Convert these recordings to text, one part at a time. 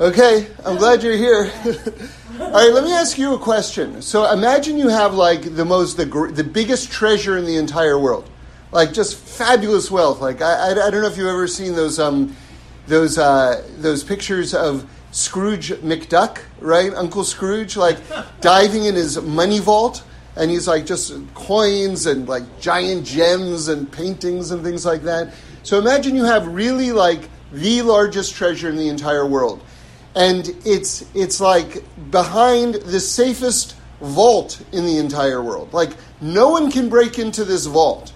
Okay, I'm glad you're here. All right, let me ask you a question. So imagine you have like the most, the, the biggest treasure in the entire world, like just fabulous wealth. Like I, I, I don't know if you've ever seen those, um, those, uh, those pictures of Scrooge McDuck, right? Uncle Scrooge, like diving in his money vault, and he's like just coins and like giant gems and paintings and things like that. So imagine you have really like the largest treasure in the entire world. And it's it's like behind the safest vault in the entire world. Like no one can break into this vault.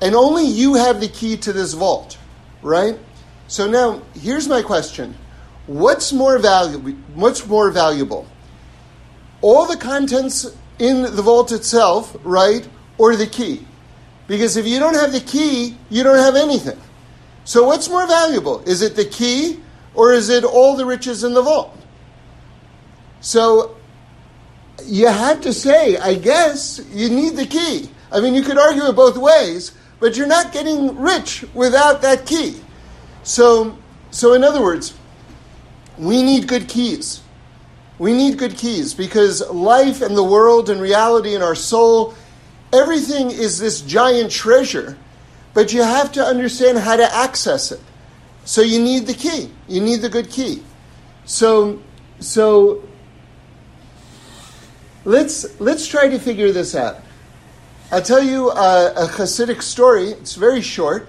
And only you have the key to this vault, right? So now here's my question. What's more valuable what's more valuable? All the contents in the vault itself, right? Or the key? Because if you don't have the key, you don't have anything. So, what's more valuable? Is it the key or is it all the riches in the vault? So, you had to say, I guess, you need the key. I mean, you could argue it both ways, but you're not getting rich without that key. So, so in other words, we need good keys. We need good keys because life and the world and reality and our soul, everything is this giant treasure but you have to understand how to access it. So you need the key. You need the good key. So, so let's let's try to figure this out. I'll tell you a, a Hasidic story. It's very short,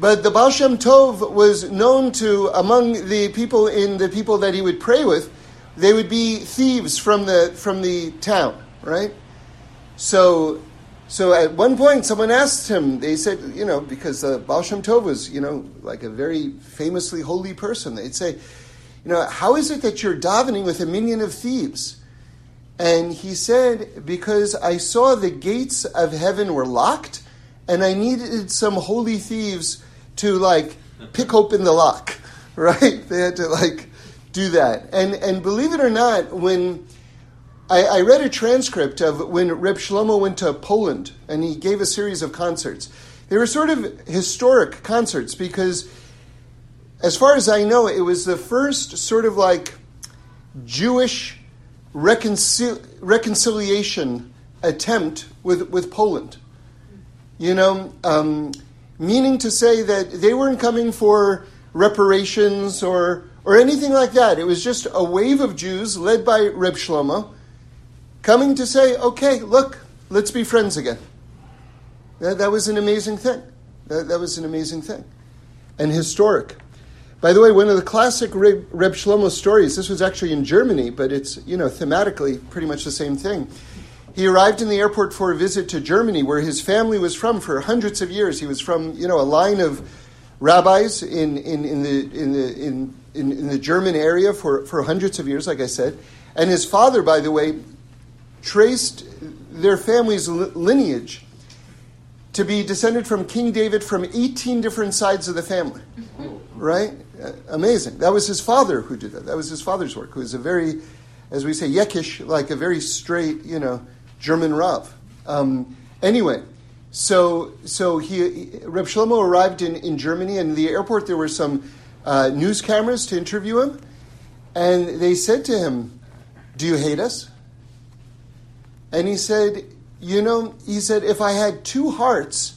but the Baal Shem Tov was known to among the people in the people that he would pray with. They would be thieves from the from the town, right? So so at one point, someone asked him, they said, you know, because uh, Baal Shem Tov was, you know, like a very famously holy person, they'd say, you know, how is it that you're davening with a minyan of thieves? And he said, because I saw the gates of heaven were locked, and I needed some holy thieves to, like, pick open the lock, right? They had to, like, do that. And, and believe it or not, when I, I, read a transcript of when Reb Shlomo went to Poland and he gave a series of concerts. They were sort of historic concerts because, as far as I know, it was the first sort of like Jewish reconcil- reconciliation attempt with, with Poland. You know, um, meaning to say that they weren't coming for reparations or, or anything like that. It was just a wave of Jews led by Reb Shlomo coming to say, okay, look, let's be friends again. That, that was an amazing thing. That, that was an amazing thing. And historic. By the way, one of the classic Reb, Reb Shlomo stories, this was actually in Germany, but it's, you know, thematically pretty much the same thing. He arrived in the airport for a visit to Germany, where his family was from for hundreds of years. He was from, you know, a line of rabbis in, in, in, the, in, the, in, in, in the German area for, for hundreds of years, like I said. And his father, by the way, traced their family's lineage to be descended from King David from 18 different sides of the family. Right? Amazing. That was his father who did that. That was his father's work, who was a very, as we say, yekish, like a very straight, you know, German Rav. Um, anyway, so so he, Reb Shlomo arrived in, in Germany, and in the airport there were some uh, news cameras to interview him, and they said to him, "Do you hate us?" And he said, You know, he said, if I had two hearts,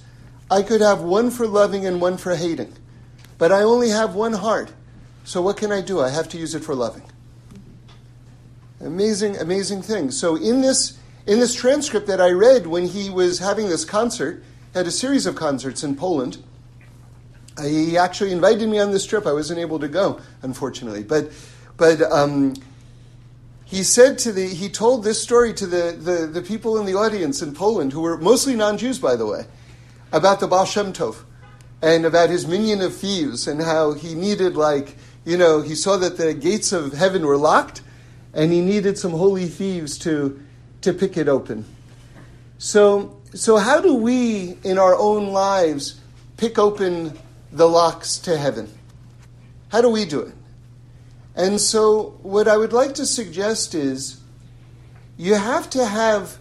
I could have one for loving and one for hating. But I only have one heart. So what can I do? I have to use it for loving. Amazing, amazing thing. So in this in this transcript that I read when he was having this concert, had a series of concerts in Poland. He actually invited me on this trip. I wasn't able to go, unfortunately. But but um, he said to the he told this story to the, the, the people in the audience in Poland, who were mostly non-Jews, by the way, about the Baal Shem Tov and about his minyan of thieves and how he needed like you know he saw that the gates of heaven were locked and he needed some holy thieves to to pick it open. So so how do we in our own lives pick open the locks to heaven? How do we do it? And so, what I would like to suggest is you have to have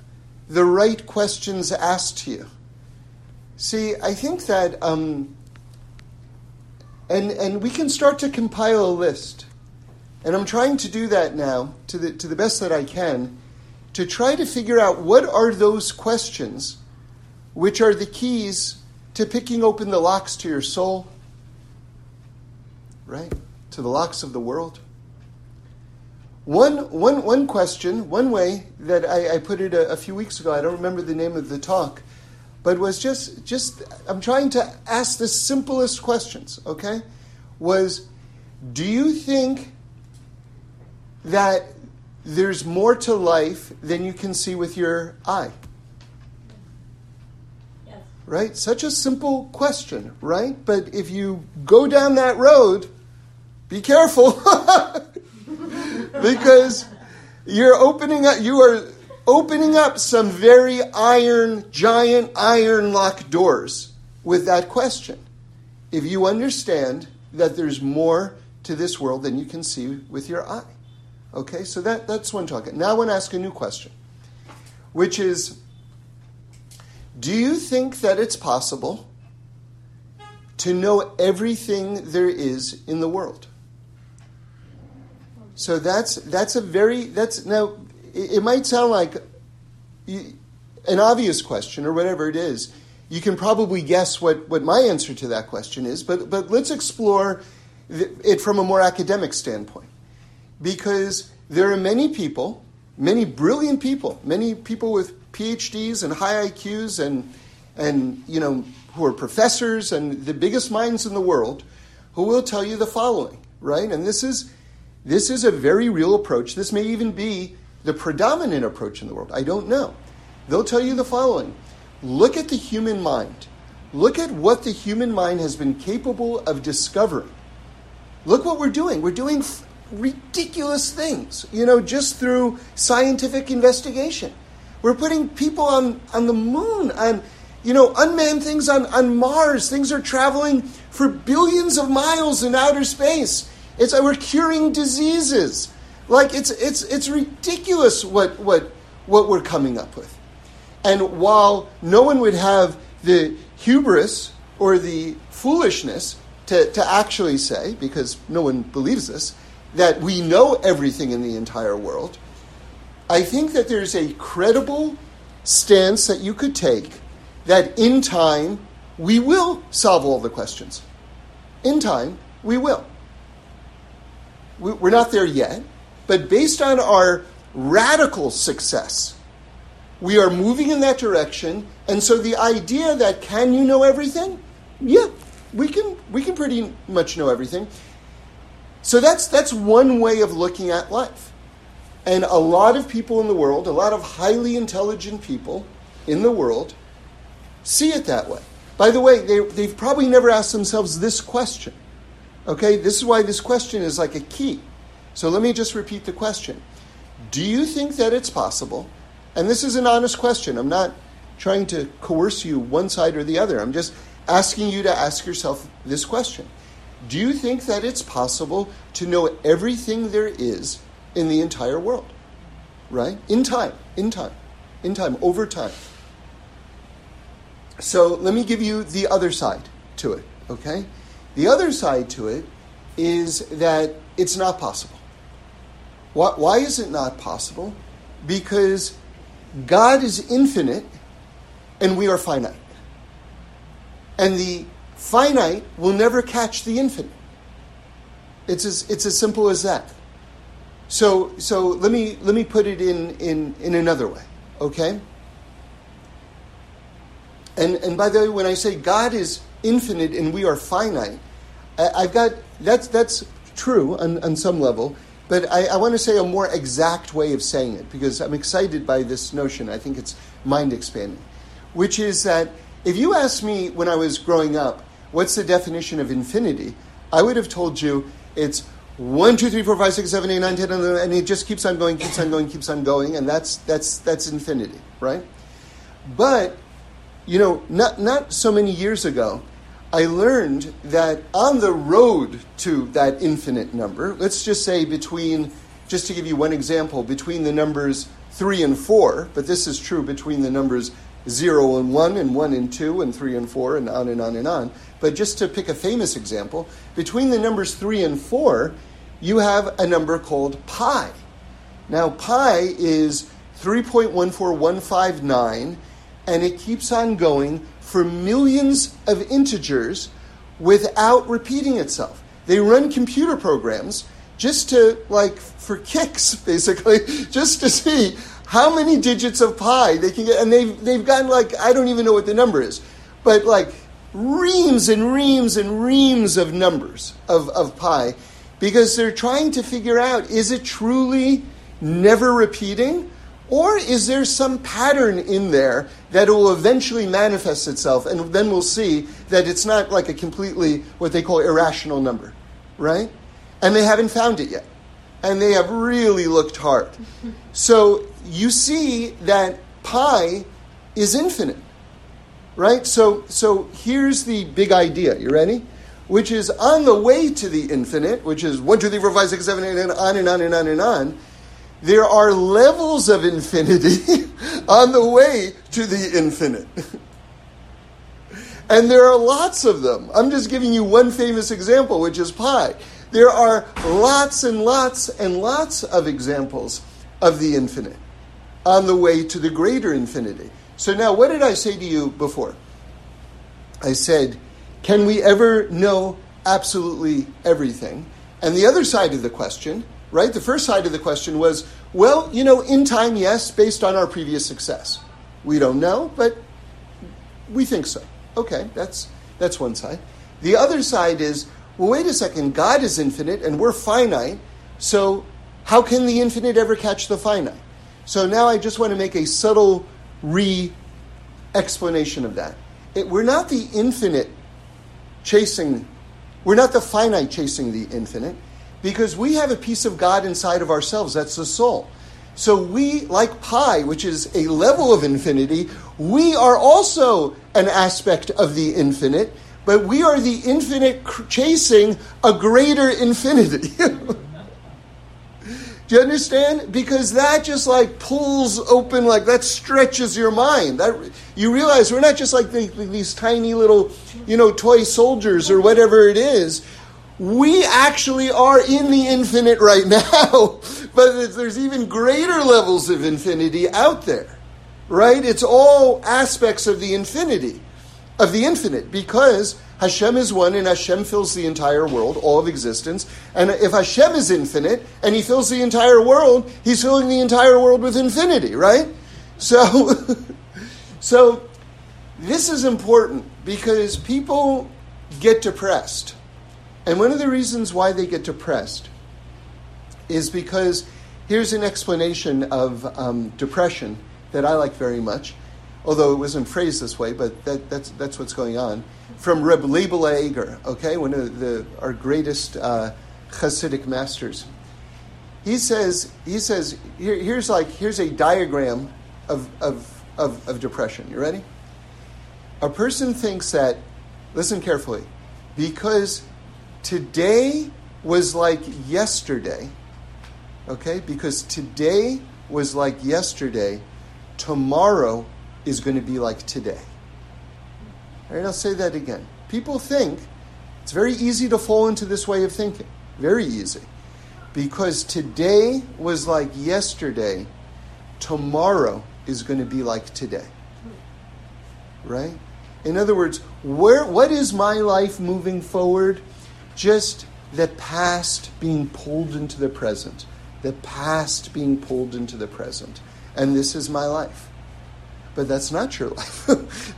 the right questions asked to you. See, I think that, um, and, and we can start to compile a list. And I'm trying to do that now to the, to the best that I can to try to figure out what are those questions which are the keys to picking open the locks to your soul, right? To the locks of the world. One, one, one question, one way that I, I put it a, a few weeks ago, I don't remember the name of the talk, but was just, just I'm trying to ask the simplest questions, okay? Was do you think that there's more to life than you can see with your eye? Yes. Right? Such a simple question, right? But if you go down that road, be careful. because you're opening up you are opening up some very iron giant iron lock doors with that question. If you understand that there's more to this world than you can see with your eye. Okay so that, that's one talking now i want to ask a new question which is do you think that it's possible to know everything there is in the world so that's that's a very that's now it, it might sound like an obvious question or whatever it is. You can probably guess what, what my answer to that question is, but but let's explore it from a more academic standpoint, because there are many people, many brilliant people, many people with PhDs and high IQs and and you know who are professors and the biggest minds in the world, who will tell you the following, right? And this is this is a very real approach. This may even be the predominant approach in the world. I don't know. They'll tell you the following Look at the human mind. Look at what the human mind has been capable of discovering. Look what we're doing. We're doing ridiculous things, you know, just through scientific investigation. We're putting people on, on the moon, on, you know, unmanned things on, on Mars. Things are traveling for billions of miles in outer space. It's we're curing diseases. Like it's it's it's ridiculous what what what we're coming up with. And while no one would have the hubris or the foolishness to, to actually say, because no one believes this, that we know everything in the entire world, I think that there's a credible stance that you could take that in time we will solve all the questions. In time, we will we're not there yet, but based on our radical success, we are moving in that direction. And so the idea that can you know everything? Yeah, we can we can pretty much know everything. So that's that's one way of looking at life. And a lot of people in the world, a lot of highly intelligent people in the world see it that way. By the way, they, they've probably never asked themselves this question Okay, this is why this question is like a key. So let me just repeat the question. Do you think that it's possible? And this is an honest question. I'm not trying to coerce you one side or the other. I'm just asking you to ask yourself this question. Do you think that it's possible to know everything there is in the entire world? Right? In time, in time, in time, over time. So let me give you the other side to it, okay? The other side to it is that it's not possible. Why is it not possible? Because God is infinite and we are finite. And the finite will never catch the infinite. It's as, it's as simple as that. So, so let, me, let me put it in, in, in another way, okay? And, and by the way, when I say God is infinite and we are finite, I've got that's that's true on, on some level, but I, I want to say a more exact way of saying it because I'm excited by this notion. I think it's mind expanding, which is that if you asked me when I was growing up, what's the definition of infinity, I would have told you it's one, two, three, four, five, six, seven, eight, nine, ten, and it just keeps on going, keeps on going, keeps on going, and that's that's that's infinity, right? But you know, not not so many years ago, I learned that on the road to that infinite number, let's just say between, just to give you one example, between the numbers 3 and 4, but this is true between the numbers 0 and 1, and 1 and 2, and 3 and 4, and on and on and on. But just to pick a famous example, between the numbers 3 and 4, you have a number called pi. Now, pi is 3.14159, and it keeps on going for millions of integers without repeating itself. They run computer programs just to, like, for kicks, basically, just to see how many digits of pi they can get. And they've, they've gotten, like, I don't even know what the number is, but like reams and reams and reams of numbers of, of pi because they're trying to figure out is it truly never repeating? Or is there some pattern in there that will eventually manifest itself, and then we'll see that it's not like a completely what they call irrational number, right? And they haven't found it yet. And they have really looked hard. So you see that pi is infinite, right? So, so here's the big idea. You ready? Which is on the way to the infinite, which is 1, 2, 3, 4, 5, 6, 7, 8, and on and on and on and on there are levels of infinity on the way to the infinite. and there are lots of them. I'm just giving you one famous example, which is pi. There are lots and lots and lots of examples of the infinite on the way to the greater infinity. So, now what did I say to you before? I said, can we ever know absolutely everything? And the other side of the question right? The first side of the question was, well, you know, in time, yes, based on our previous success. We don't know, but we think so. Okay, that's that's one side. The other side is, well, wait a second, God is infinite and we're finite, so how can the infinite ever catch the finite? So now I just want to make a subtle re explanation of that. It, we're not the infinite chasing, we're not the finite chasing the infinite because we have a piece of God inside of ourselves. That's the soul. So we, like pi, which is a level of infinity, we are also an aspect of the infinite, but we are the infinite chasing a greater infinity. Do you understand? Because that just like pulls open, like that stretches your mind. That you realize we're not just like the, these tiny little, you know, toy soldiers or whatever it is we actually are in the infinite right now, but there's even greater levels of infinity out there, right? It's all aspects of the infinity, of the infinite, because Hashem is one and Hashem fills the entire world, all of existence. And if Hashem is infinite and he fills the entire world, he's filling the entire world with infinity, right? So, so this is important because people get depressed and one of the reasons why they get depressed is because here's an explanation of um, depression that I like very much, although it wasn't phrased this way, but that, that's, that's what's going on. From Reb Leibel Eger, okay, one of the, our greatest uh, Hasidic masters. He says, he says here, here's, like, here's a diagram of, of, of, of depression. You ready? A person thinks that, listen carefully, because today was like yesterday, okay? Because today was like yesterday, tomorrow is going to be like today. All right, I'll say that again. People think it's very easy to fall into this way of thinking. Very easy. Because today was like yesterday, tomorrow is going to be like today. Right? In other words, where, what is my life moving forward? Just the past being pulled into the present, the past being pulled into the present. And this is my life. But that's not your life.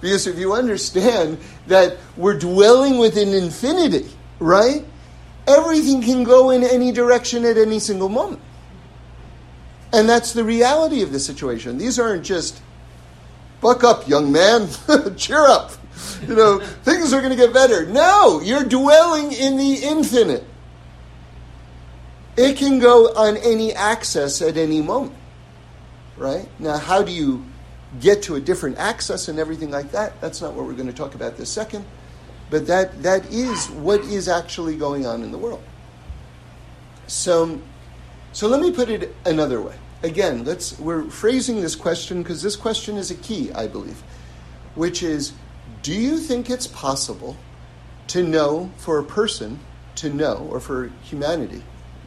because if you understand that we're dwelling within infinity, right? Everything can go in any direction at any single moment. And that's the reality of the situation. These aren't just, buck up, young man, cheer up you know, things are going to get better. No, you're dwelling in the infinite. It can go on any access at any moment. Right? Now, how do you get to a different access and everything like that? That's not what we're going to talk about this second. But that, that is what is actually going on in the world. So, so let me put it another way. Again, let's, we're phrasing this question because this question is a key, I believe, which is do you think it's possible to know for a person to know, or for humanity,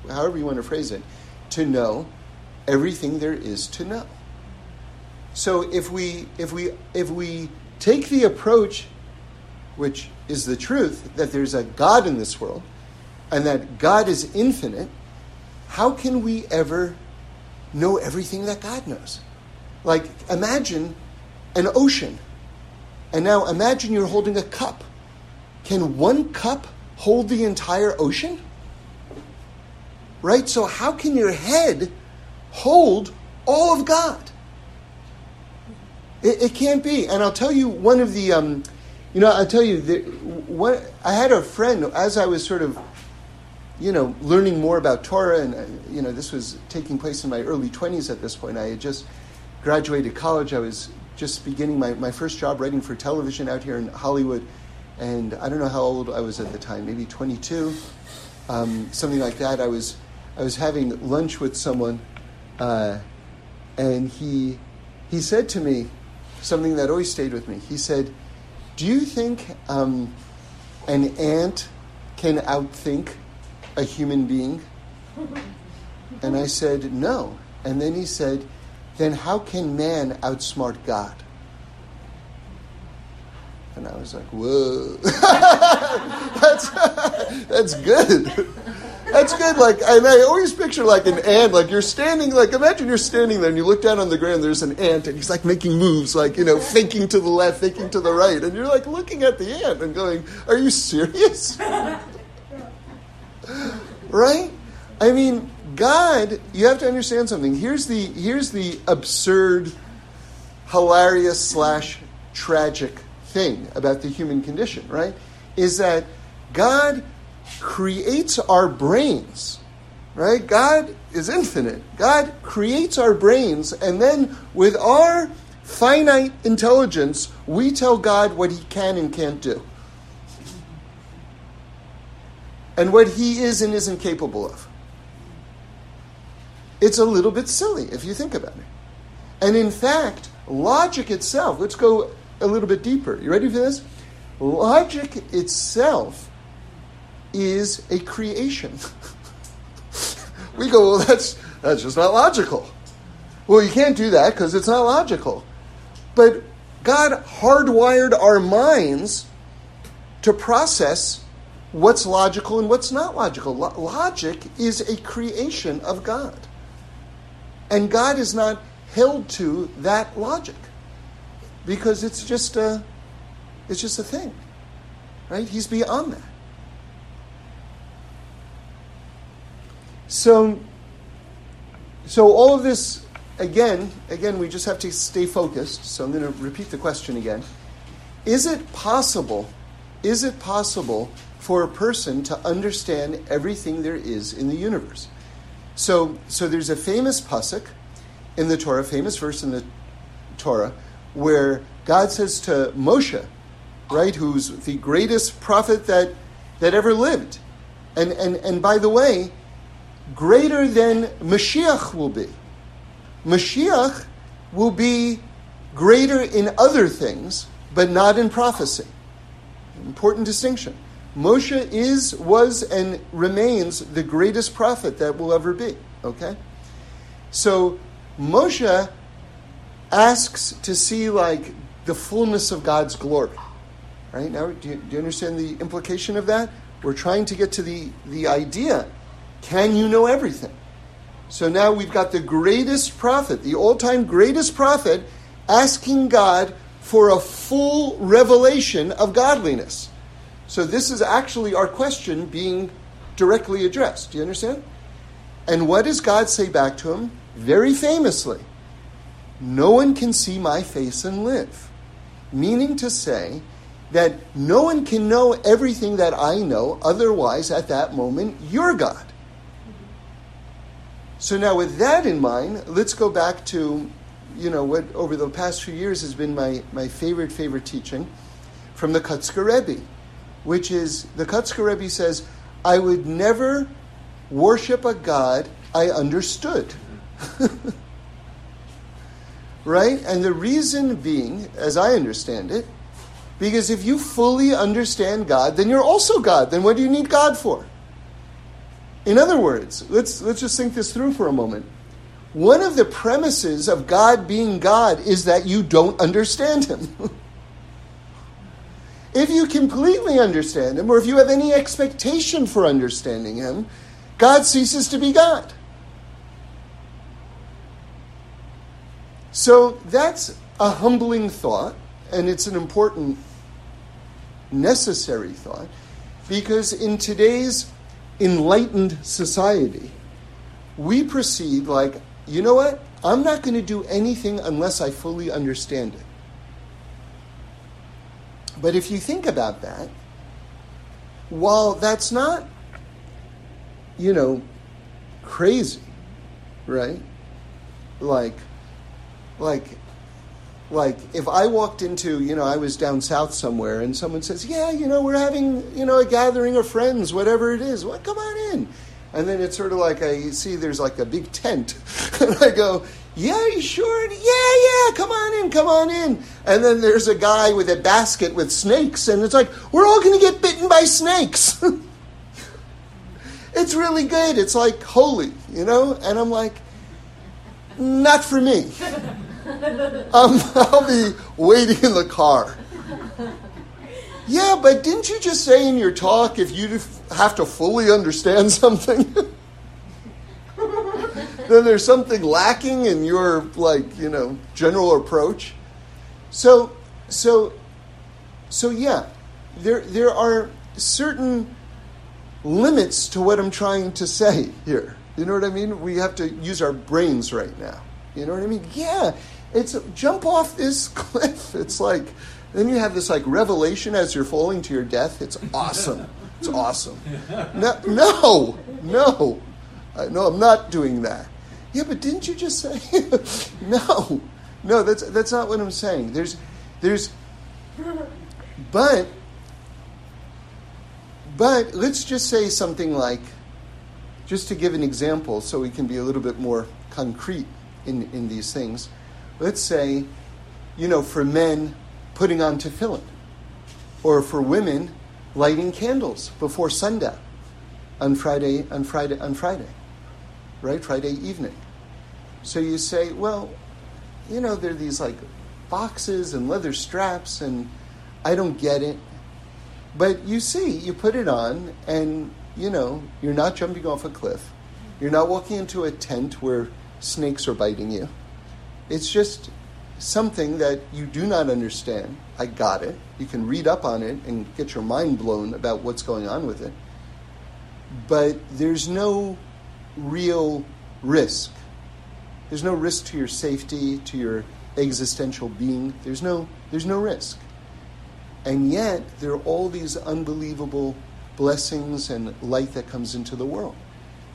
however you want to phrase it, to know everything there is to know. So if we if we if we take the approach which is the truth that there's a God in this world and that God is infinite, how can we ever know everything that God knows? Like imagine an ocean. And now imagine you're holding a cup. Can one cup hold the entire ocean? Right? So how can your head hold all of God? It, it can't be. And I'll tell you one of the, um, you know, I'll tell you, that what, I had a friend, as I was sort of, you know, learning more about Torah, and, uh, you know, this was taking place in my early 20s at this point. I had just graduated college. I was just beginning my, my first job writing for television out here in Hollywood. And I don't know how old I was at the time, maybe 22, um, something like that. I was, I was having lunch with someone, uh, and he, he said to me, something that always stayed with me. He said, Do you think um, an ant can outthink a human being? And I said, No. And then he said, Then how can man outsmart God? And I was like, Whoa. that's, that's good. That's good. Like, and I always picture like an ant. Like you're standing. Like imagine you're standing there and you look down on the ground. There's an ant, and he's like making moves, like you know, thinking to the left, thinking to the right, and you're like looking at the ant and going, "Are you serious?" right? I mean, God. You have to understand something. Here's the here's the absurd, hilarious slash tragic thing about the human condition. Right? Is that God creates our brains, right? God is infinite. God creates our brains, and then with our finite intelligence, we tell God what He can and can't do. And what He is and isn't capable of. It's a little bit silly if you think about it. And in fact, logic itself, let's go a little bit deeper. You ready for this? Logic itself is a creation. we go, well, that's, that's just not logical. Well, you can't do that because it's not logical. But God hardwired our minds to process what's logical and what's not logical. Lo- logic is a creation of God. And God is not held to that logic because it's just a it's just a thing. Right? He's beyond that. So, so all of this, again, again, we just have to stay focused. So I'm going to repeat the question again. Is it possible, is it possible for a person to understand everything there is in the universe? So, so there's a famous pasuk in the Torah, famous verse in the Torah, where God says to Moshe, right, who's the greatest prophet that, that ever lived. And, and, and by the way, greater than Mashiach will be. Mashiach will be greater in other things, but not in prophecy. Important distinction. Moshe is, was, and remains the greatest prophet that will ever be. Okay? So Moshe asks to see like the fullness of God's glory. Right? Now, do you, do you understand the implication of that? We're trying to get to the, the idea can you know everything? So now we've got the greatest prophet, the all time greatest prophet, asking God for a full revelation of godliness. So this is actually our question being directly addressed. Do you understand? And what does God say back to him? Very famously, no one can see my face and live. Meaning to say that no one can know everything that I know, otherwise, at that moment, you're God. So now, with that in mind, let's go back to, you know, what over the past few years has been my, my favorite, favorite teaching from the Kotzker Rebbe, which is the Kotzker Rebbe says, I would never worship a God I understood. right? And the reason being, as I understand it, because if you fully understand God, then you're also God. Then what do you need God for? In other words, let's, let's just think this through for a moment. One of the premises of God being God is that you don't understand Him. if you completely understand Him, or if you have any expectation for understanding Him, God ceases to be God. So that's a humbling thought, and it's an important, necessary thought, because in today's enlightened society, we proceed like, you know what? I'm not going to do anything unless I fully understand it. But if you think about that, while that's not, you know, crazy, right? Like, like, like if I walked into, you know, I was down south somewhere and someone says, yeah, you know, we're having, you know, a gathering of friends, whatever it is. Well, come on in. And then it's sort of like I see there's like a big tent. and I go, yeah, you sure? Yeah, yeah, come on in, come on in. And then there's a guy with a basket with snakes, and it's like, we're all going to get bitten by snakes. it's really good. It's like holy, you know? And I'm like, not for me. Um, I'll be waiting in the car. Yeah, but didn't you just say in your talk if you have to fully understand something, then there's something lacking in your like you know general approach? So, so, so yeah, there there are certain limits to what I'm trying to say here. You know what I mean? We have to use our brains right now. You know what I mean? Yeah, it's jump off this cliff. It's like then you have this like revelation as you're falling to your death. It's awesome. It's awesome. No, no, no, uh, no. I'm not doing that. Yeah, but didn't you just say? no, no. That's that's not what I'm saying. There's, there's, but, but let's just say something like, just to give an example, so we can be a little bit more concrete in in these things let's say, you know, for men, putting on tefillin, or for women, lighting candles before sundown on Friday, on Friday, on Friday, right? Friday evening. So you say, well, you know, there are these like boxes and leather straps, and I don't get it. But you see, you put it on, and you know, you're not jumping off a cliff. You're not walking into a tent where snakes are biting you. It's just something that you do not understand. I got it. You can read up on it and get your mind blown about what's going on with it. But there's no real risk. There's no risk to your safety, to your existential being. There's no, there's no risk. And yet, there are all these unbelievable blessings and light that comes into the world.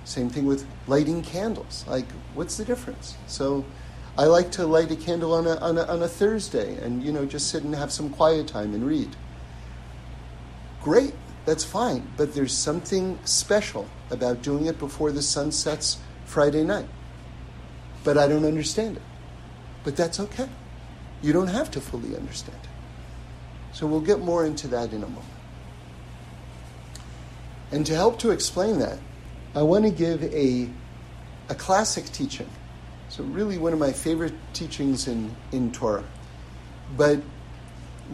Same thing with lighting candles. Like, what's the difference? So, I like to light a candle on a, on a, on a Thursday and, you know, just sit and have some quiet time and read. Great, that's fine. But there's something special about doing it before the sun sets Friday night. But I don't understand it. But that's okay. You don't have to fully understand it. So we'll get more into that in a moment. And to help to explain that, I want to give a, a classic teaching so, really, one of my favorite teachings in, in Torah. But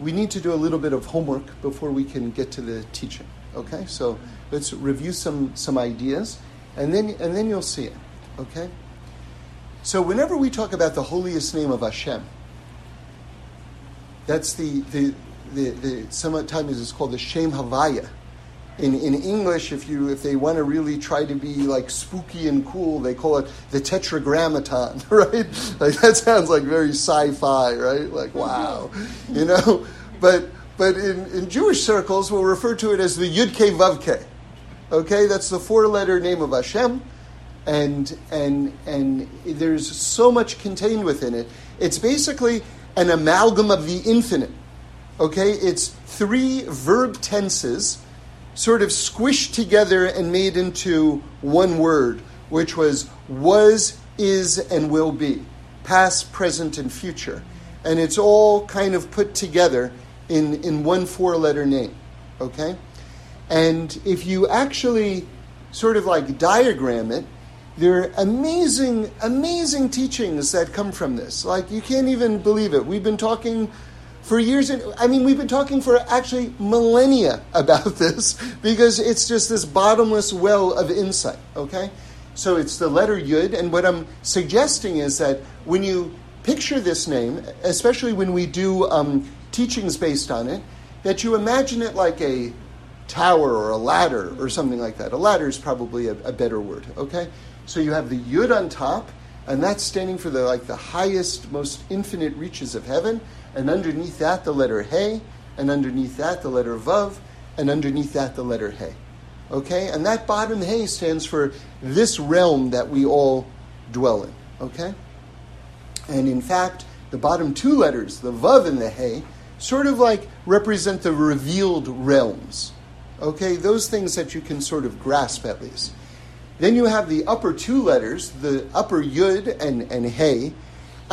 we need to do a little bit of homework before we can get to the teaching. Okay? So, let's review some, some ideas, and then, and then you'll see it. Okay? So, whenever we talk about the holiest name of Hashem, that's the, the, the, the sometimes it's called the Shem Havaya in, in English, if you if they want to really try to be like spooky and cool, they call it the tetragrammaton, right? Like that sounds like very sci-fi, right? Like wow, you know. But but in, in Jewish circles, we'll refer to it as the Yud Ke Vav Ke. Okay, that's the four-letter name of Hashem, and and and there's so much contained within it. It's basically an amalgam of the infinite. Okay, it's three verb tenses sort of squished together and made into one word, which was was, is, and will be past, present, and future. And it's all kind of put together in, in one four letter name. Okay? And if you actually sort of like diagram it, there are amazing, amazing teachings that come from this. Like, you can't even believe it. We've been talking for years, I mean, we've been talking for actually millennia about this because it's just this bottomless well of insight, okay? So it's the letter Yud, and what I'm suggesting is that when you picture this name, especially when we do um, teachings based on it, that you imagine it like a tower or a ladder or something like that. A ladder is probably a, a better word, okay? So you have the Yud on top, and that's standing for the like the highest, most infinite reaches of heaven, and underneath that the letter Hey, and underneath that the letter Vav, and underneath that the letter Hey. Okay? And that bottom Hey stands for this realm that we all dwell in. Okay? And in fact, the bottom two letters, the Vav and the Hey, sort of like represent the revealed realms. Okay? Those things that you can sort of grasp at least. Then you have the upper two letters, the upper Yud and, and Hey,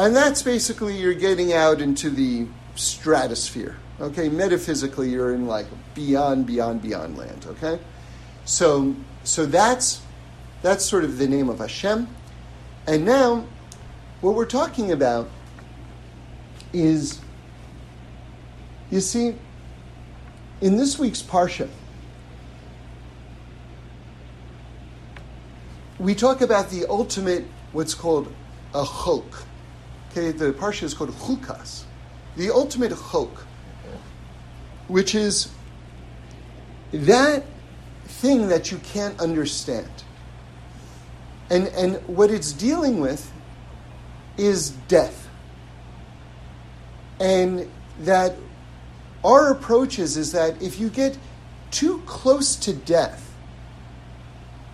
and that's basically you're getting out into the stratosphere. Okay, metaphysically, you're in like beyond, beyond, beyond land. Okay, so so that's that's sort of the name of Hashem. And now, what we're talking about is, you see, in this week's parsha, we talk about the ultimate, what's called a chok. Okay, the parsha is called chukas, the ultimate chok, which is that thing that you can't understand. And, and what it's dealing with is death. And that our approach is, is that if you get too close to death,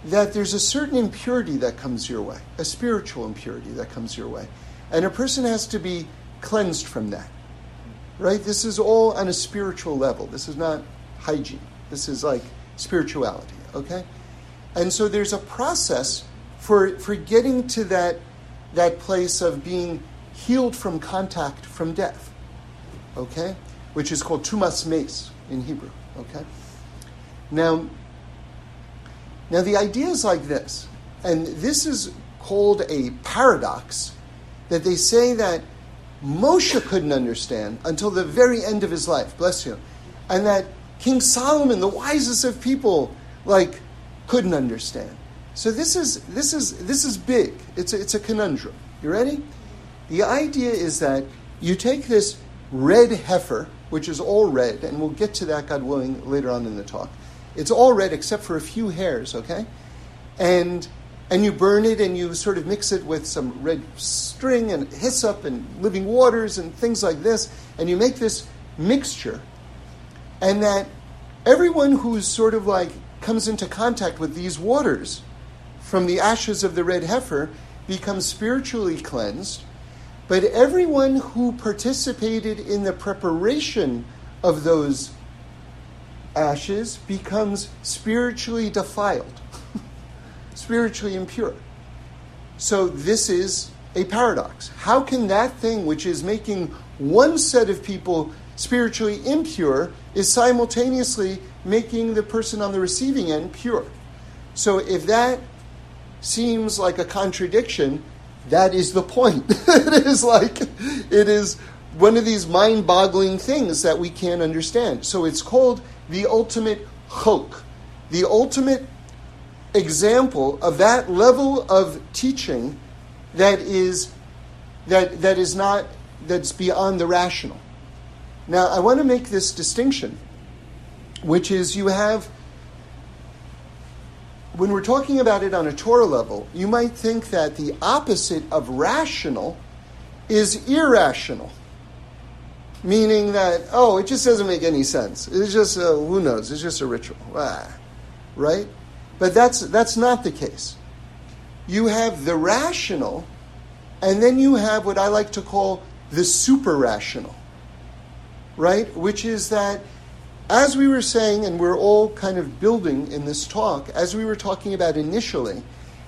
that there's a certain impurity that comes your way, a spiritual impurity that comes your way. And a person has to be cleansed from that. Right? This is all on a spiritual level. This is not hygiene. This is like spirituality, okay? And so there's a process for, for getting to that, that place of being healed from contact from death, okay? Which is called tumas mes in Hebrew, okay? Now, now, the idea is like this, and this is called a paradox that they say that Moshe couldn't understand until the very end of his life, bless you, and that King Solomon, the wisest of people, like couldn't understand. So this is this is this is big. It's a, it's a conundrum. You ready? The idea is that you take this red heifer, which is all red, and we'll get to that, God willing, later on in the talk. It's all red except for a few hairs, okay? And and you burn it and you sort of mix it with some red string and hyssop and living waters and things like this, and you make this mixture. And that everyone who's sort of like comes into contact with these waters from the ashes of the red heifer becomes spiritually cleansed. But everyone who participated in the preparation of those ashes becomes spiritually defiled, spiritually impure. So this is a paradox. How can that thing which is making one set of people spiritually impure is simultaneously making the person on the receiving end pure? So if that seems like a contradiction, that is the point. it is like it is one of these mind-boggling things that we can't understand. So it's called the ultimate chok, the ultimate example of that level of teaching that is that that is not that's beyond the rational. Now I want to make this distinction, which is you have when we're talking about it on a Torah level, you might think that the opposite of rational is irrational meaning that oh, it just doesn't make any sense. It's just who knows? It's just a ritual, ah, right? But that's that's not the case. You have the rational, and then you have what I like to call the super rational, right? Which is that, as we were saying, and we're all kind of building in this talk, as we were talking about initially,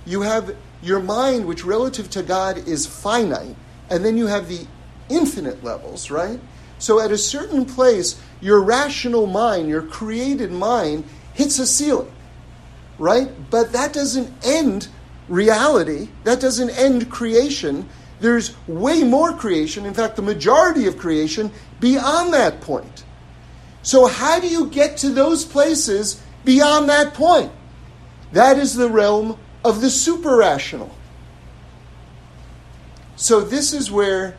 you have your mind, which relative to God is finite, and then you have the infinite levels, right? So at a certain place, your rational mind, your created mind, hits a ceiling. Right? But that doesn't end reality, that doesn't end creation. There's way more creation, in fact, the majority of creation beyond that point. So, how do you get to those places beyond that point? That is the realm of the super rational. So, this is where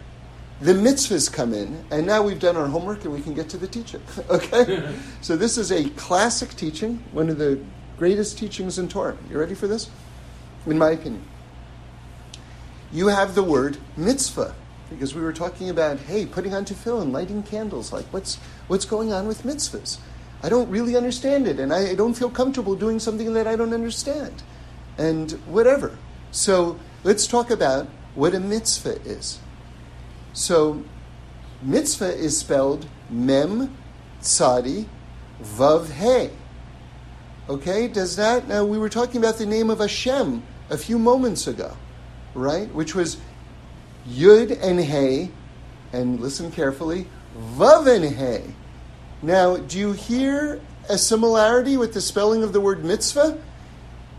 the mitzvahs come in, and now we've done our homework and we can get to the teaching. okay? so, this is a classic teaching, one of the greatest teachings in Torah. You ready for this? In my opinion. You have the word mitzvah, because we were talking about, hey, putting on tefillin, lighting candles. Like, what's, what's going on with mitzvahs? I don't really understand it, and I don't feel comfortable doing something that I don't understand, and whatever. So, let's talk about what a mitzvah is. So, mitzvah is spelled mem, tzadi, vav, he. Okay, does that? Now, we were talking about the name of Hashem a few moments ago, right? Which was Yud and He, and listen carefully, Vav and He. Now, do you hear a similarity with the spelling of the word mitzvah?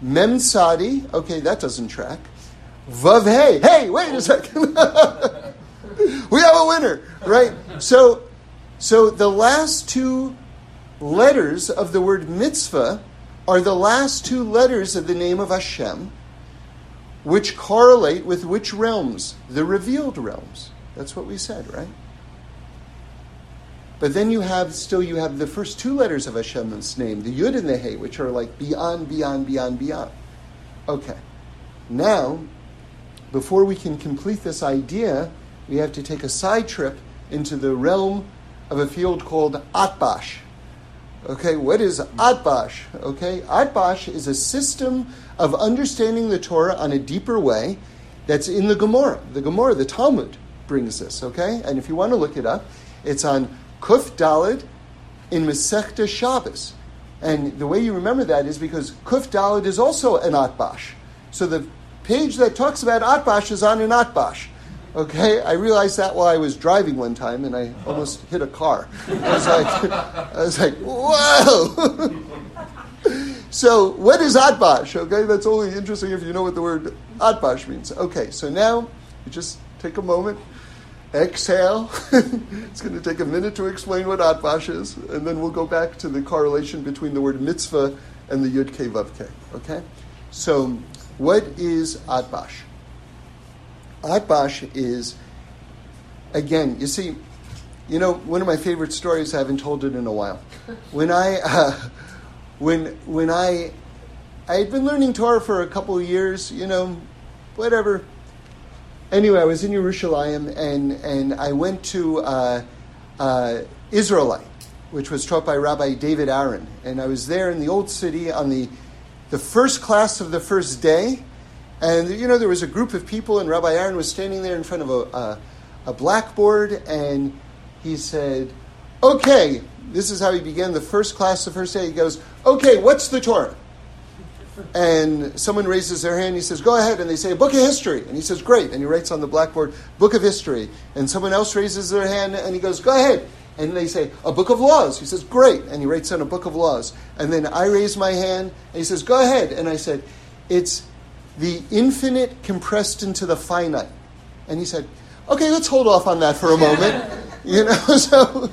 Mem tzadi, okay, that doesn't track. Vav Hey, hey, wait a second. we have a winner, right? So, so the last two letters of the word mitzvah are the last two letters of the name of Hashem, which correlate with which realms? The revealed realms. That's what we said, right? But then you have still you have the first two letters of Hashem's name, the Yud and the He, which are like beyond, beyond, beyond, beyond. Okay. Now, before we can complete this idea, we have to take a side trip into the realm of a field called Atbash. Okay, what is Atbash? Okay, Atbash is a system of understanding the Torah on a deeper way that's in the Gemara. The Gemara, the Talmud, brings this, okay? And if you want to look it up, it's on Kuf Dalid in Masechta Shabbos. And the way you remember that is because Kuf Dalid is also an Atbash. So the page that talks about Atbash is on an Atbash. Okay, I realized that while I was driving one time, and I almost hit a car. I was like, I was like, whoa. so, what is atbash? Okay, that's only interesting if you know what the word atbash means. Okay, so now you just take a moment, exhale. it's going to take a minute to explain what atbash is, and then we'll go back to the correlation between the word mitzvah and the yud ke. Okay, so what is atbash? Atbash is, again, you see, you know, one of my favorite stories. I haven't told it in a while. When I, uh, when when I, I had been learning Torah for a couple of years. You know, whatever. Anyway, I was in Yerushalayim and and I went to uh, uh, Isralight, which was taught by Rabbi David Aaron, and I was there in the old city on the the first class of the first day and, you know, there was a group of people, and Rabbi Aaron was standing there in front of a, a, a blackboard, and he said, Okay, this is how he began the first class the first day. He goes, Okay, what's the Torah? And someone raises their hand, he says, Go ahead. And they say, A book of history. And he says, Great. And he writes on the blackboard, Book of history. And someone else raises their hand, and he goes, Go ahead. And they say, A book of laws. He says, Great. And he writes on a book of laws. And then I raise my hand, and he says, Go ahead. And I said, It's the infinite compressed into the finite. And he said, okay, let's hold off on that for a moment. you know, so.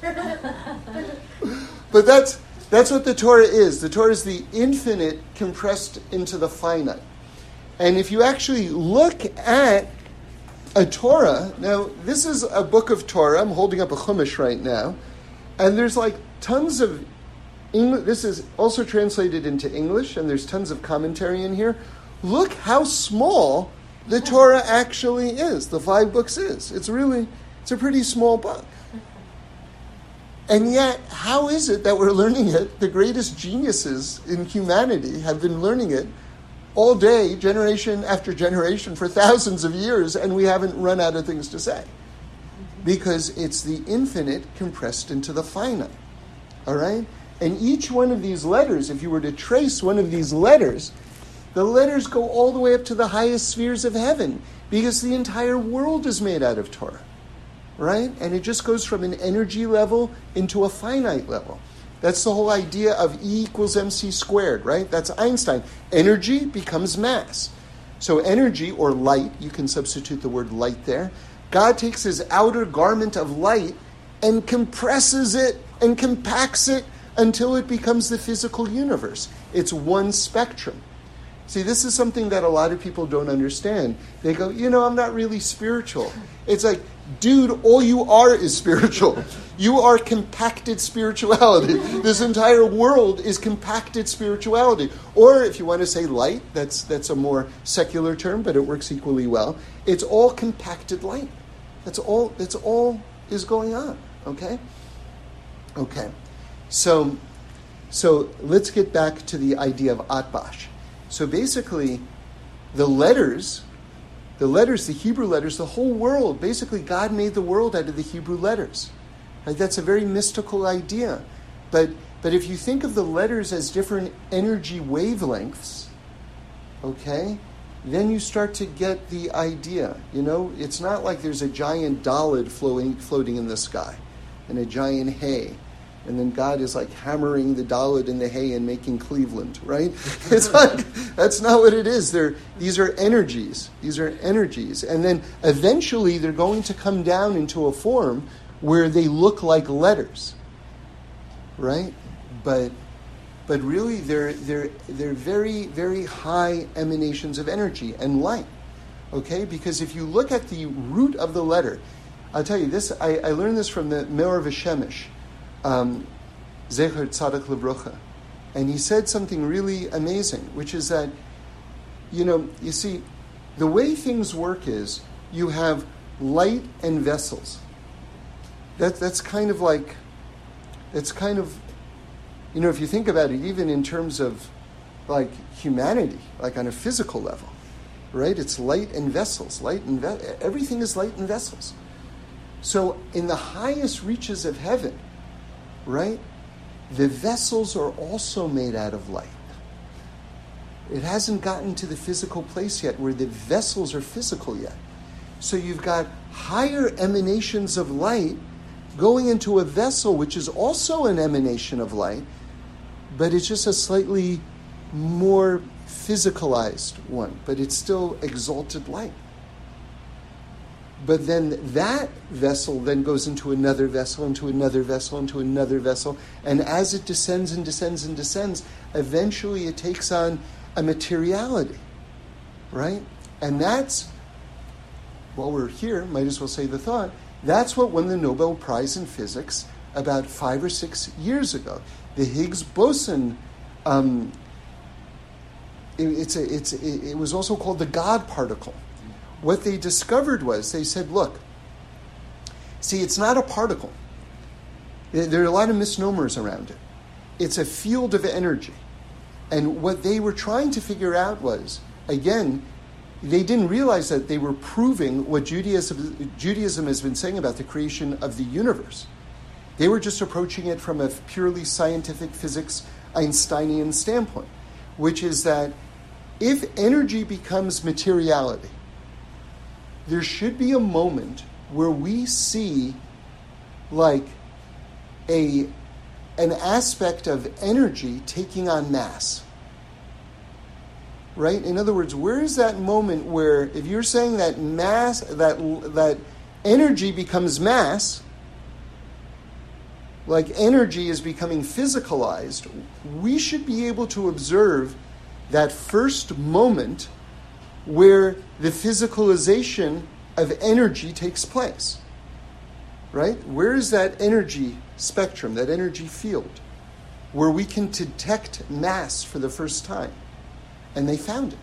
but that's, that's what the Torah is. The Torah is the infinite compressed into the finite. And if you actually look at a Torah, now this is a book of Torah. I'm holding up a Chumash right now. And there's like tons of English, this is also translated into English, and there's tons of commentary in here. Look how small the Torah actually is. The five books is. It's really, it's a pretty small book. And yet, how is it that we're learning it? The greatest geniuses in humanity have been learning it all day, generation after generation, for thousands of years, and we haven't run out of things to say. Because it's the infinite compressed into the finite. All right? And each one of these letters, if you were to trace one of these letters, the letters go all the way up to the highest spheres of heaven because the entire world is made out of Torah. Right? And it just goes from an energy level into a finite level. That's the whole idea of E equals mc squared, right? That's Einstein. Energy becomes mass. So, energy or light, you can substitute the word light there. God takes his outer garment of light and compresses it and compacts it until it becomes the physical universe. It's one spectrum. See, this is something that a lot of people don't understand. They go, you know, I'm not really spiritual. It's like, dude, all you are is spiritual. You are compacted spirituality. This entire world is compacted spirituality. Or if you want to say light, that's, that's a more secular term, but it works equally well. It's all compacted light. That's all, that's all is going on. Okay? Okay. So, so let's get back to the idea of Atbash. So basically, the letters, the letters, the Hebrew letters, the whole world, basically, God made the world out of the Hebrew letters. Right? That's a very mystical idea. But, but if you think of the letters as different energy wavelengths, okay, then you start to get the idea. You know, it's not like there's a giant Dalet floating, floating in the sky and a giant hay and then God is like hammering the Dalet in the hay and making Cleveland, right? It's like that's not what it is. They're, these are energies. These are energies, and then eventually they're going to come down into a form where they look like letters, right? But but really they're they're they're very very high emanations of energy and light. Okay, because if you look at the root of the letter, I'll tell you this. I, I learned this from the Meor V'Shemesh um, Zecher Tzadik Lebrocha. And he said something really amazing, which is that, you know, you see, the way things work is you have light and vessels. That, that's kind of like, that's kind of, you know, if you think about it, even in terms of like humanity, like on a physical level, right? It's light and vessels. Light and ve- everything is light and vessels. So in the highest reaches of heaven, right? The vessels are also made out of light. It hasn't gotten to the physical place yet where the vessels are physical yet. So you've got higher emanations of light going into a vessel which is also an emanation of light, but it's just a slightly more physicalized one, but it's still exalted light. But then that vessel then goes into another vessel, into another vessel, into another vessel. And as it descends and descends and descends, eventually it takes on a materiality, right? And that's, while we're here, might as well say the thought, that's what won the Nobel Prize in Physics about five or six years ago. The Higgs boson, um, it, it's a, it's, it, it was also called the God particle what they discovered was they said, look, see, it's not a particle. There are a lot of misnomers around it. It's a field of energy. And what they were trying to figure out was, again, they didn't realize that they were proving what Judaism, Judaism has been saying about the creation of the universe. They were just approaching it from a purely scientific physics Einsteinian standpoint, which is that if energy becomes materiality, there should be a moment where we see like a an aspect of energy taking on mass. Right? In other words, where is that moment where if you're saying that mass that that energy becomes mass, like energy is becoming physicalized, we should be able to observe that first moment where the physicalization of energy takes place. Right? Where is that energy spectrum, that energy field, where we can detect mass for the first time? And they found it.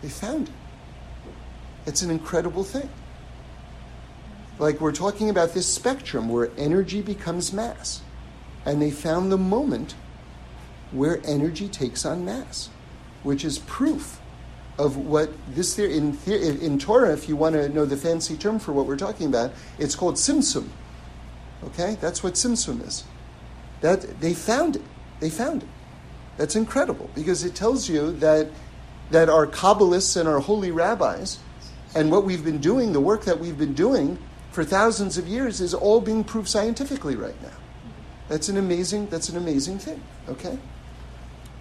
They found it. It's an incredible thing. Like we're talking about this spectrum where energy becomes mass. And they found the moment where energy takes on mass, which is proof of what this theory in, in Torah, if you want to know the fancy term for what we're talking about, it's called tzimtzum. Okay, that's what tzimtzum is. That they found it. They found it. That's incredible because it tells you that that our Kabbalists and our holy rabbis and what we've been doing, the work that we've been doing for thousands of years, is all being proved scientifically right now. That's an amazing, that's an amazing thing, okay?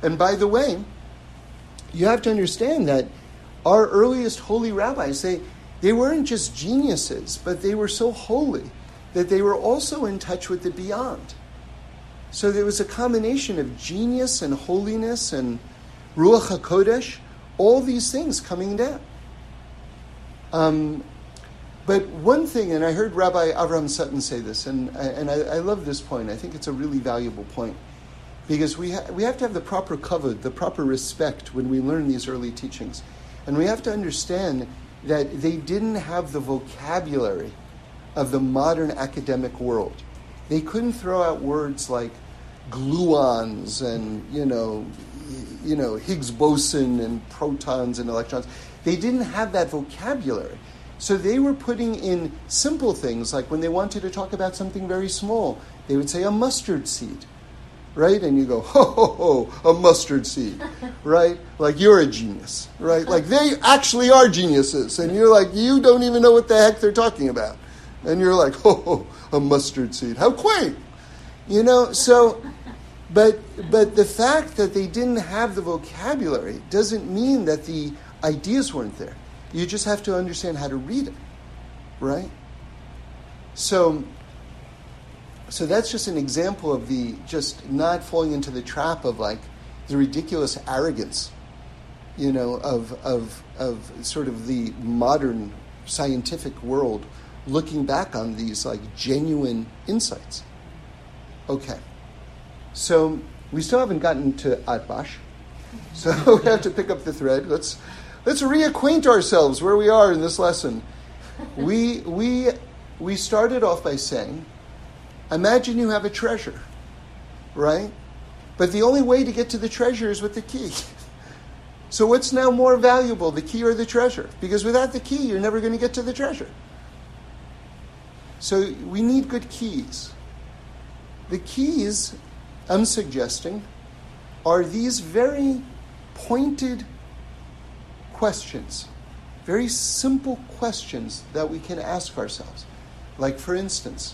And by the way, you have to understand that our earliest holy rabbis, they, they weren't just geniuses, but they were so holy that they were also in touch with the beyond. So there was a combination of genius and holiness and Ruach HaKodesh, all these things coming down. Um, but one thing, and I heard Rabbi Avraham Sutton say this, and, and I, I love this point. I think it's a really valuable point because we, ha- we have to have the proper cover, the proper respect when we learn these early teachings. And we have to understand that they didn't have the vocabulary of the modern academic world. They couldn't throw out words like gluons and, you know, you know, Higgs boson and protons and electrons. They didn't have that vocabulary. So they were putting in simple things, like when they wanted to talk about something very small, they would say a mustard seed right? And you go, ho, ho, ho, a mustard seed, right? Like you're a genius, right? Like they actually are geniuses. And you're like, you don't even know what the heck they're talking about. And you're like, ho, ho, a mustard seed. How quaint. You know, so, but, but the fact that they didn't have the vocabulary doesn't mean that the ideas weren't there. You just have to understand how to read it, right? So, so that's just an example of the just not falling into the trap of like the ridiculous arrogance, you know, of of of sort of the modern scientific world looking back on these like genuine insights. Okay. So we still haven't gotten to Atbash. So we have to pick up the thread. Let's let's reacquaint ourselves where we are in this lesson. We we we started off by saying Imagine you have a treasure, right? But the only way to get to the treasure is with the key. So, what's now more valuable, the key or the treasure? Because without the key, you're never going to get to the treasure. So, we need good keys. The keys, I'm suggesting, are these very pointed questions, very simple questions that we can ask ourselves. Like, for instance,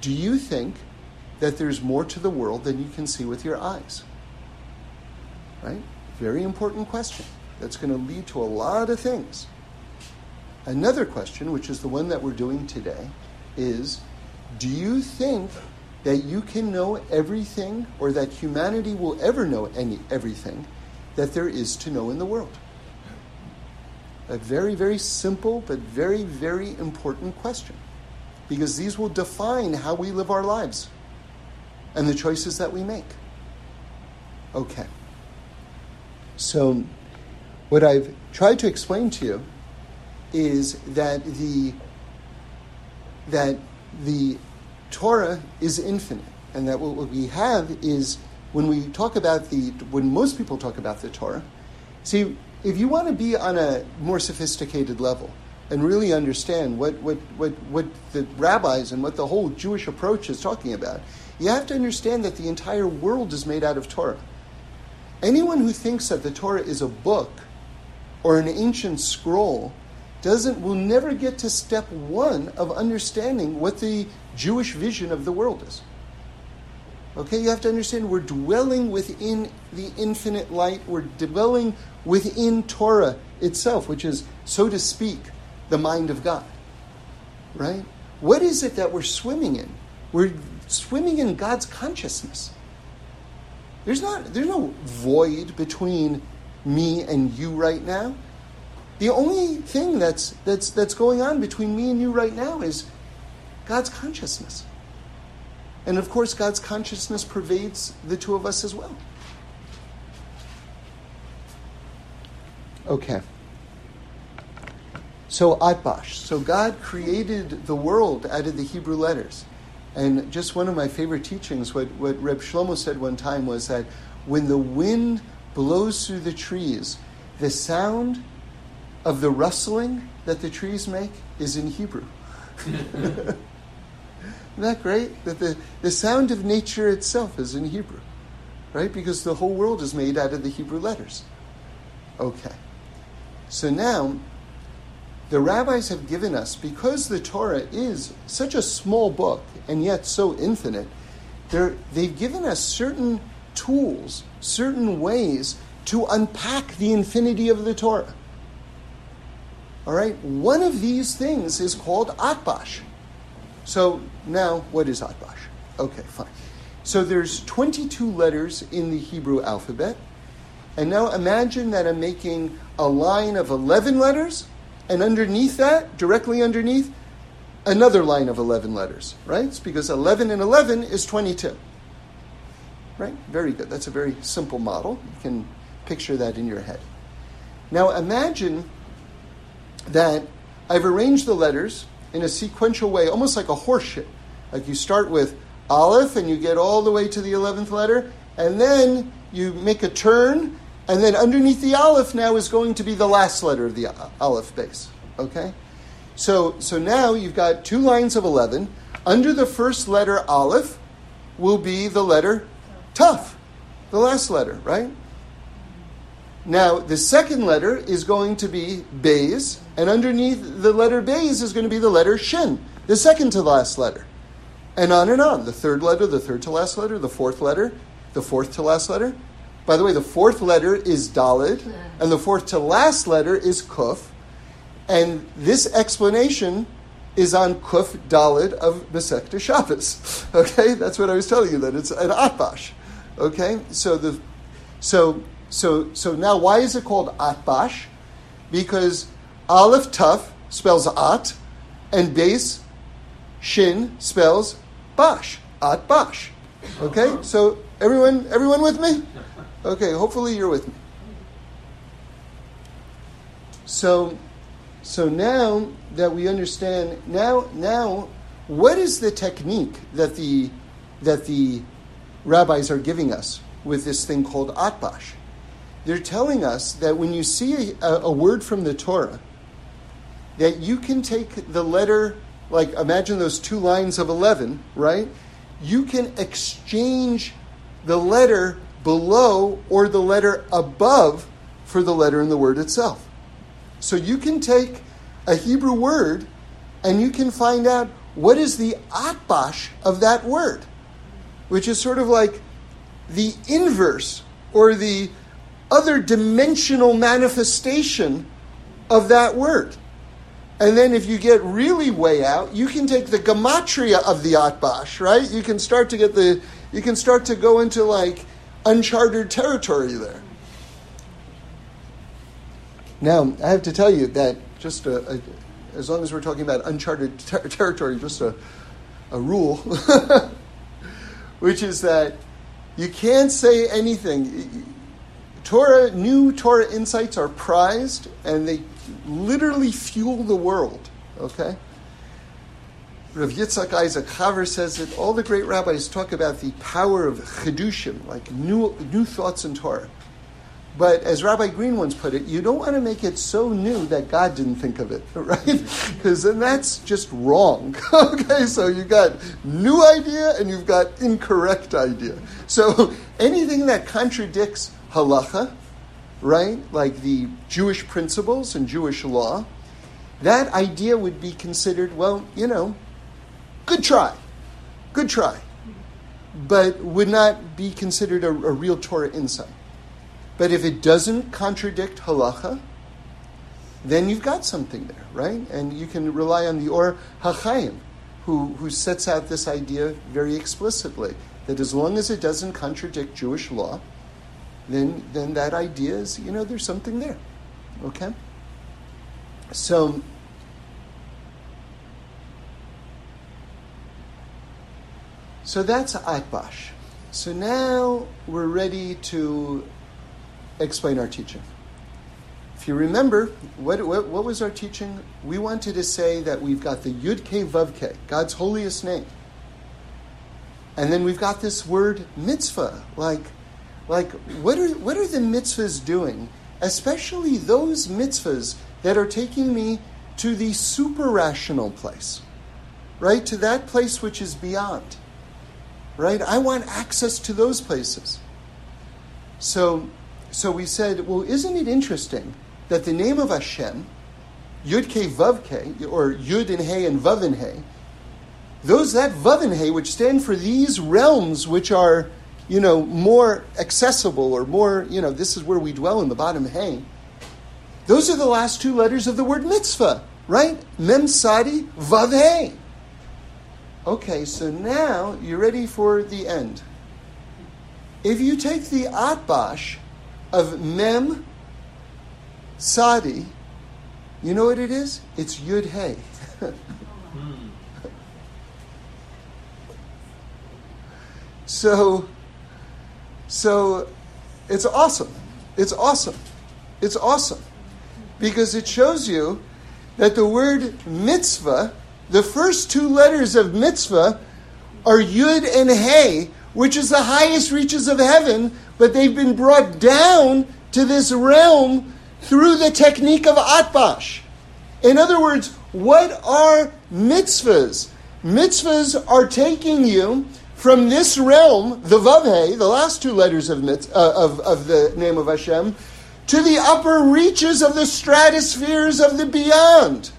do you think that there's more to the world than you can see with your eyes? Right? Very important question. That's going to lead to a lot of things. Another question, which is the one that we're doing today, is do you think that you can know everything or that humanity will ever know any everything that there is to know in the world? A very, very simple but very, very important question because these will define how we live our lives and the choices that we make. Okay. So, what I've tried to explain to you is that the that the Torah is infinite, and that what we have is when we talk about the when most people talk about the Torah. See, if you want to be on a more sophisticated level, and really understand what, what, what, what the rabbis and what the whole Jewish approach is talking about, you have to understand that the entire world is made out of Torah. Anyone who thinks that the Torah is a book or an ancient scroll doesn't will never get to step one of understanding what the Jewish vision of the world is. Okay, you have to understand we're dwelling within the infinite light. We're dwelling within Torah itself, which is, so to speak, the mind of God. Right? What is it that we're swimming in? We're swimming in God's consciousness. There's not there's no void between me and you right now. The only thing that's that's that's going on between me and you right now is God's consciousness. And of course God's consciousness pervades the two of us as well. Okay. So Atbash. So God created the world out of the Hebrew letters. And just one of my favorite teachings, what, what Reb Shlomo said one time was that when the wind blows through the trees, the sound of the rustling that the trees make is in Hebrew. Isn't that great? That the, the sound of nature itself is in Hebrew, right? Because the whole world is made out of the Hebrew letters. Okay. So now the rabbis have given us, because the Torah is such a small book and yet so infinite, they've given us certain tools, certain ways to unpack the infinity of the Torah. All right? One of these things is called Atbash. So now, what is Atbash? Okay, fine. So there's 22 letters in the Hebrew alphabet. And now imagine that I'm making a line of 11 letters, and underneath that, directly underneath, another line of 11 letters, right? It's because 11 and 11 is 22. Right? Very good. That's a very simple model. You can picture that in your head. Now imagine that I've arranged the letters in a sequential way, almost like a horseshoe. Like you start with Aleph and you get all the way to the 11th letter, and then you make a turn, and then underneath the Aleph now is going to be the last letter of the Aleph Beis. Okay? So, so now you've got two lines of 11. Under the first letter Aleph will be the letter Tuf, the last letter, right? Now, the second letter is going to be Beis, and underneath the letter Beis is going to be the letter Shin, the second to last letter. And on and on. The third letter, the third to last letter, the fourth letter, the fourth to last letter. By the way, the fourth letter is Dalid, and the fourth to last letter is Kuf. And this explanation is on Kuf Dalid of Masechta Shabbos. Okay, that's what I was telling you. That it's an Atbash. Okay, so the so so so now why is it called Atbash? Because Aleph Tuf spells At, and Beis Shin spells Bash. Atbash. Okay, so everyone everyone with me? Okay, hopefully you're with me. So so now that we understand now now what is the technique that the that the rabbis are giving us with this thing called atbash? They're telling us that when you see a, a word from the Torah, that you can take the letter, like imagine those two lines of 11, right? You can exchange the letter below or the letter above for the letter in the word itself. So you can take a Hebrew word and you can find out what is the atbash of that word, which is sort of like the inverse or the other dimensional manifestation of that word. And then if you get really way out, you can take the gematria of the atbash, right? You can start to get the you can start to go into like uncharted territory there. Now, I have to tell you that just a, a, as long as we're talking about uncharted ter- territory, just a, a rule, which is that you can't say anything. Torah, new Torah insights are prized, and they literally fuel the world. Okay. Rav Yitzhak Isaac Chaver says that all the great rabbis talk about the power of chidushim, like new new thoughts in Torah. But as Rabbi Green once put it, you don't want to make it so new that God didn't think of it, right? Because then that's just wrong. okay, so you've got new idea and you've got incorrect idea. So anything that contradicts halacha, right, like the Jewish principles and Jewish law, that idea would be considered, well, you know, good try, good try, but would not be considered a, a real Torah insight. But if it doesn't contradict halacha, then you've got something there, right? And you can rely on the Or HaChaim, who, who sets out this idea very explicitly that as long as it doesn't contradict Jewish law, then, then that idea is, you know, there's something there. Okay? So, so that's Atbash. So now we're ready to explain our teaching. If you remember, what, what, what, was our teaching? We wanted to say that we've got the Yud Ke Vav Ke, God's holiest name. And then we've got this word mitzvah. Like, like what, are, what are the mitzvahs doing? Especially those mitzvahs that are taking me to the super rational place, right? To that place which is beyond, right? I want access to those places. So so we said, well, isn't it interesting that the name of Hashem, Yud Ke Vav Ke, or Yud and He and Vav and He, those that Vav and He, which stand for these realms which are, you know, more accessible or more, you know, this is where we dwell in the bottom He. Those are the last two letters of the word mitzvah, right? Mem Sadi Vav He. Okay, so now you're ready for the end. If you take the atbash of Mem Sadi, you know what it is? It's Yud Hey. so, so it's awesome. It's awesome. It's awesome. Because it shows you that the word mitzvah, the first two letters of mitzvah, are Yud and Hey, which is the highest reaches of heaven, but they've been brought down to this realm through the technique of Atbash. In other words, what are mitzvahs? Mitzvahs are taking you from this realm, the Vavhe, the last two letters of, mitz, uh, of, of the name of Hashem, to the upper reaches of the stratospheres of the beyond.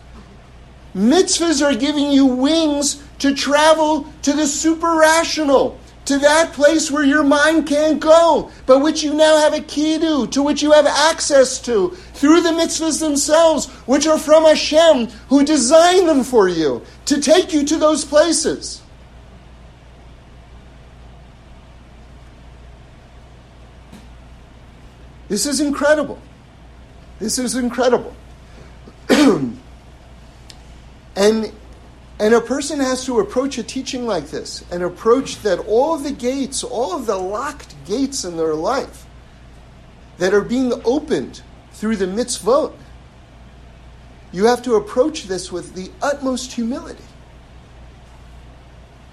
Mitzvahs are giving you wings to travel to the super rational, to that place where your mind can't go, but which you now have a key to, to which you have access to, through the mitzvahs themselves, which are from Hashem, who designed them for you, to take you to those places. This is incredible. This is incredible. and and a person has to approach a teaching like this an approach that all of the gates, all of the locked gates in their life that are being opened through the mitzvot, you have to approach this with the utmost humility.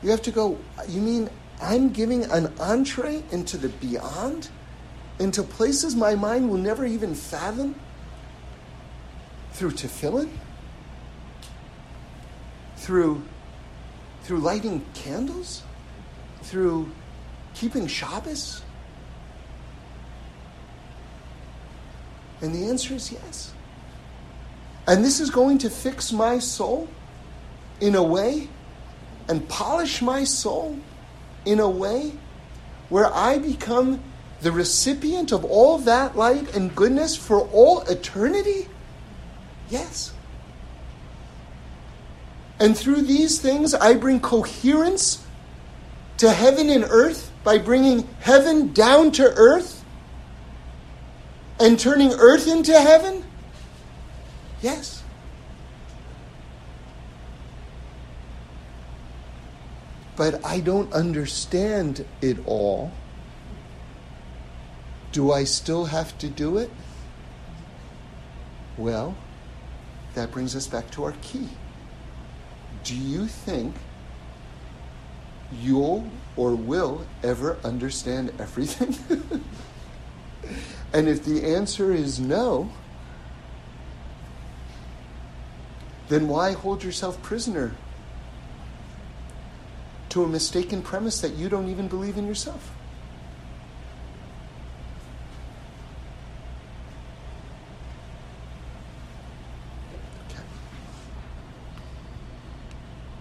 You have to go, you mean I'm giving an entree into the beyond? Into places my mind will never even fathom? Through tefillin? Through, through lighting candles? Through keeping Shabbos? And the answer is yes. And this is going to fix my soul in a way and polish my soul in a way where I become the recipient of all that light and goodness for all eternity? Yes. And through these things, I bring coherence to heaven and earth by bringing heaven down to earth and turning earth into heaven? Yes. But I don't understand it all. Do I still have to do it? Well, that brings us back to our key do you think you'll or will ever understand everything? and if the answer is no, then why hold yourself prisoner to a mistaken premise that you don't even believe in yourself?